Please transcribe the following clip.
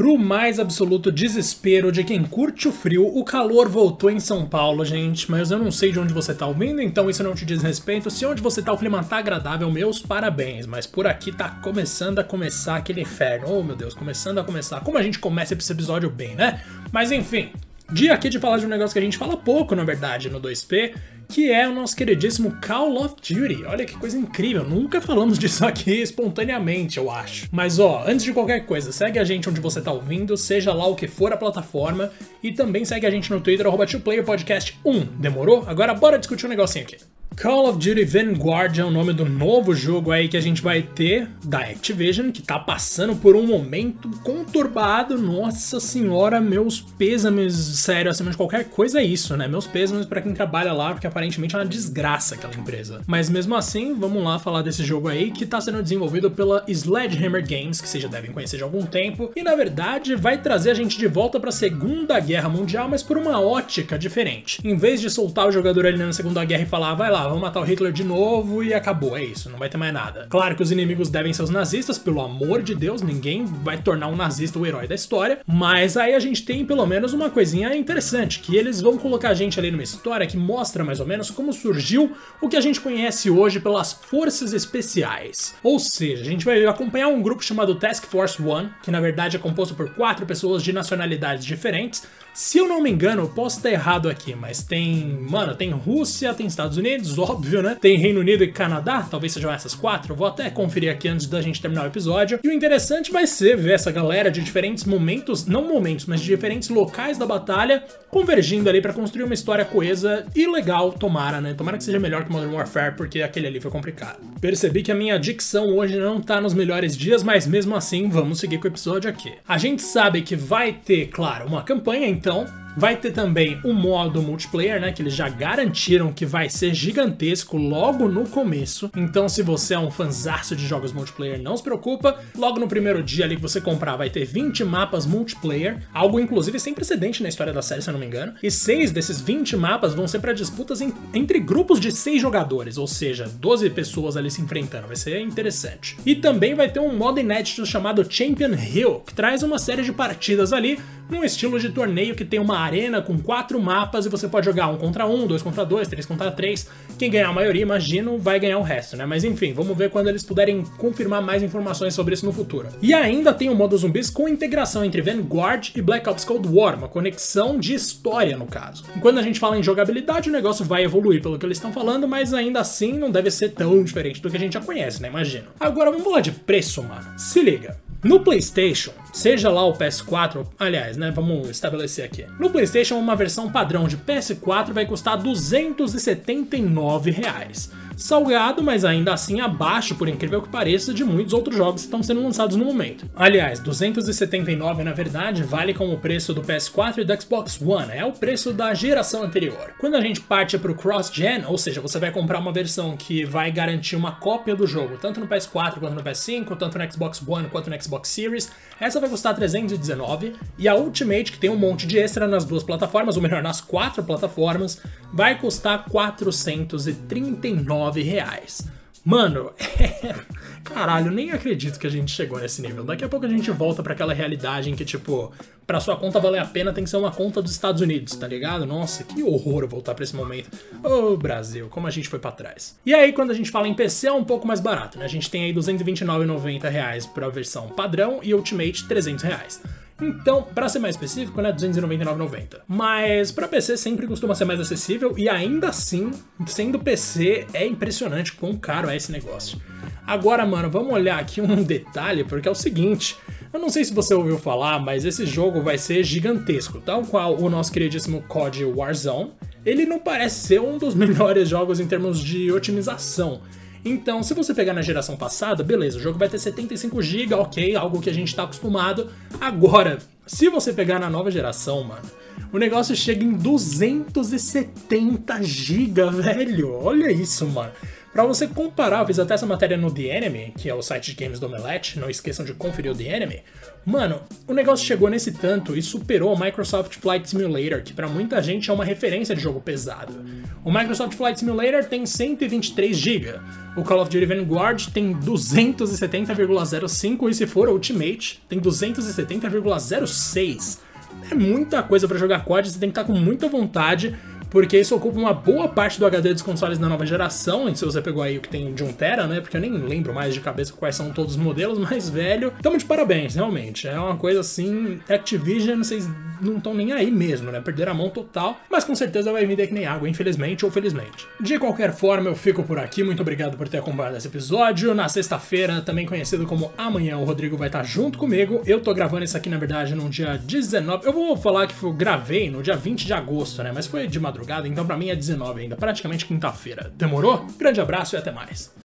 Pro mais absoluto desespero de quem curte o frio, o calor voltou em São Paulo, gente, mas eu não sei de onde você tá ouvindo, então isso não te diz respeito. Se onde você tá o clima tá agradável, meus parabéns, mas por aqui tá começando a começar aquele inferno. Oh meu Deus, começando a começar. Como a gente começa esse episódio bem, né? Mas enfim, dia aqui de falar de um negócio que a gente fala pouco, na verdade, no 2P, que é o nosso queridíssimo Call of Duty. Olha que coisa incrível, nunca falamos disso aqui espontaneamente, eu acho. Mas ó, antes de qualquer coisa, segue a gente onde você tá ouvindo, seja lá o que for a plataforma, e também segue a gente no Twitter, arroba Podcast 1. Demorou? Agora bora discutir um negocinho aqui. Call of Duty Vanguard é o nome do novo jogo aí que a gente vai ter da Activision, que tá passando por um momento conturbado. Nossa senhora, meus pêsames, sério, acima de qualquer coisa é isso, né? Meus pêsames para quem trabalha lá, porque aparentemente é uma desgraça aquela empresa. Mas mesmo assim, vamos lá falar desse jogo aí que tá sendo desenvolvido pela Sledgehammer Games, que vocês já devem conhecer de algum tempo, e na verdade vai trazer a gente de volta para a Segunda Guerra Mundial, mas por uma ótica diferente. Em vez de soltar o jogador ali na Segunda Guerra e falar, vai lá, vamos matar o Hitler de novo e acabou, é isso, não vai ter mais nada. Claro que os inimigos devem ser os nazistas, pelo amor de Deus, ninguém vai tornar um nazista o herói da história, mas aí a gente tem pelo menos uma coisinha interessante, que eles vão colocar a gente ali numa história que mostra mais ou menos como surgiu o que a gente conhece hoje pelas forças especiais. Ou seja, a gente vai acompanhar um grupo chamado Task Force One, que na verdade é composto por quatro pessoas de nacionalidades diferentes, se eu não me engano, eu posso estar errado aqui, mas tem. Mano, tem Rússia, tem Estados Unidos, óbvio, né? Tem Reino Unido e Canadá, talvez sejam essas quatro. Vou até conferir aqui antes da gente terminar o episódio. E o interessante vai ser ver essa galera de diferentes momentos, não momentos, mas de diferentes locais da batalha, convergindo ali para construir uma história coesa e legal, tomara, né? Tomara que seja melhor que Modern Warfare, porque aquele ali foi complicado. Percebi que a minha dicção hoje não tá nos melhores dias, mas mesmo assim, vamos seguir com o episódio aqui. A gente sabe que vai ter, claro, uma campanha então Non. Vai ter também o modo multiplayer, né? Que eles já garantiram que vai ser gigantesco logo no começo. Então, se você é um fanzaço de jogos multiplayer, não se preocupa. Logo no primeiro dia ali que você comprar, vai ter 20 mapas multiplayer, algo inclusive sem precedente na história da série, se eu não me engano. E seis desses 20 mapas vão ser para disputas em, entre grupos de seis jogadores, ou seja, 12 pessoas ali se enfrentando. Vai ser interessante. E também vai ter um modo inédito chamado Champion Hill, que traz uma série de partidas ali num estilo de torneio que tem uma arena com quatro mapas e você pode jogar um contra um, dois contra dois, três contra três. Quem ganhar a maioria, imagino, vai ganhar o resto, né? Mas enfim, vamos ver quando eles puderem confirmar mais informações sobre isso no futuro. E ainda tem o modo zumbis com integração entre Vanguard e Black Ops Cold War, uma conexão de história no caso. Quando a gente fala em jogabilidade, o negócio vai evoluir pelo que eles estão falando, mas ainda assim não deve ser tão diferente do que a gente já conhece, né? Imagino. Agora vamos falar de preço, mano. Se liga. No PlayStation, seja lá o PS4, aliás, né, vamos estabelecer aqui. No PlayStation, uma versão padrão de PS4 vai custar 279 reais salgado, mas ainda assim abaixo, por incrível que pareça, de muitos outros jogos que estão sendo lançados no momento. Aliás, 279 na verdade vale como o preço do PS4 e do Xbox One, é o preço da geração anterior. Quando a gente parte para o cross-gen, ou seja, você vai comprar uma versão que vai garantir uma cópia do jogo, tanto no PS4 quanto no PS5, tanto no Xbox One quanto no Xbox Series, essa vai custar 319 e a Ultimate, que tem um monte de extra nas duas plataformas, ou melhor, nas quatro plataformas, vai custar 439 reais. Mano, é... caralho, nem acredito que a gente chegou nesse nível. Daqui a pouco a gente volta para aquela realidade em que, tipo, pra sua conta valer a pena tem que ser uma conta dos Estados Unidos, tá ligado? Nossa, que horror voltar para esse momento. Ô, oh, Brasil, como a gente foi para trás. E aí, quando a gente fala em PC, é um pouco mais barato, né? A gente tem aí 229,90 reais pra versão padrão e Ultimate 300 reais. Então, para ser mais específico, né, 299,90. Mas para PC sempre costuma ser mais acessível e ainda assim, sendo PC, é impressionante quão caro é esse negócio. Agora, mano, vamos olhar aqui um detalhe, porque é o seguinte, eu não sei se você ouviu falar, mas esse jogo vai ser gigantesco, tal qual o nosso queridíssimo COD Warzone. Ele não parece ser um dos melhores jogos em termos de otimização. Então, se você pegar na geração passada, beleza, o jogo vai ter 75 GB, ok, algo que a gente tá acostumado. Agora, se você pegar na nova geração, mano, o negócio chega em 270 GB, velho. Olha isso, mano. Para você comparar, eu fiz até essa matéria no The Enemy, que é o site de games do Omelette, não esqueçam de conferir o The Enemy. Mano, o negócio chegou nesse tanto e superou o Microsoft Flight Simulator, que para muita gente é uma referência de jogo pesado. O Microsoft Flight Simulator tem 123 GB, o Call of Duty Vanguard tem 270,05 e se for Ultimate, tem 270,06. É muita coisa para jogar COD, você tem que estar com muita vontade porque isso ocupa uma boa parte do HD dos consoles da nova geração, se você pegou aí o que tem de 1TB, né? Porque eu nem lembro mais de cabeça quais são todos os modelos, mas velho, tamo de parabéns, realmente. É uma coisa assim, Activision, vocês não estão nem aí mesmo, né? Perderam a mão total, mas com certeza vai vir que nem água, infelizmente ou felizmente. De qualquer forma, eu fico por aqui, muito obrigado por ter acompanhado esse episódio. Na sexta-feira, também conhecido como amanhã, o Rodrigo vai estar junto comigo. Eu tô gravando isso aqui, na verdade, no dia 19. Eu vou falar que eu gravei no dia 20 de agosto, né? Mas foi de madrugada madrugada, então para mim é 19 ainda, praticamente quinta-feira. Demorou? Grande abraço e até mais.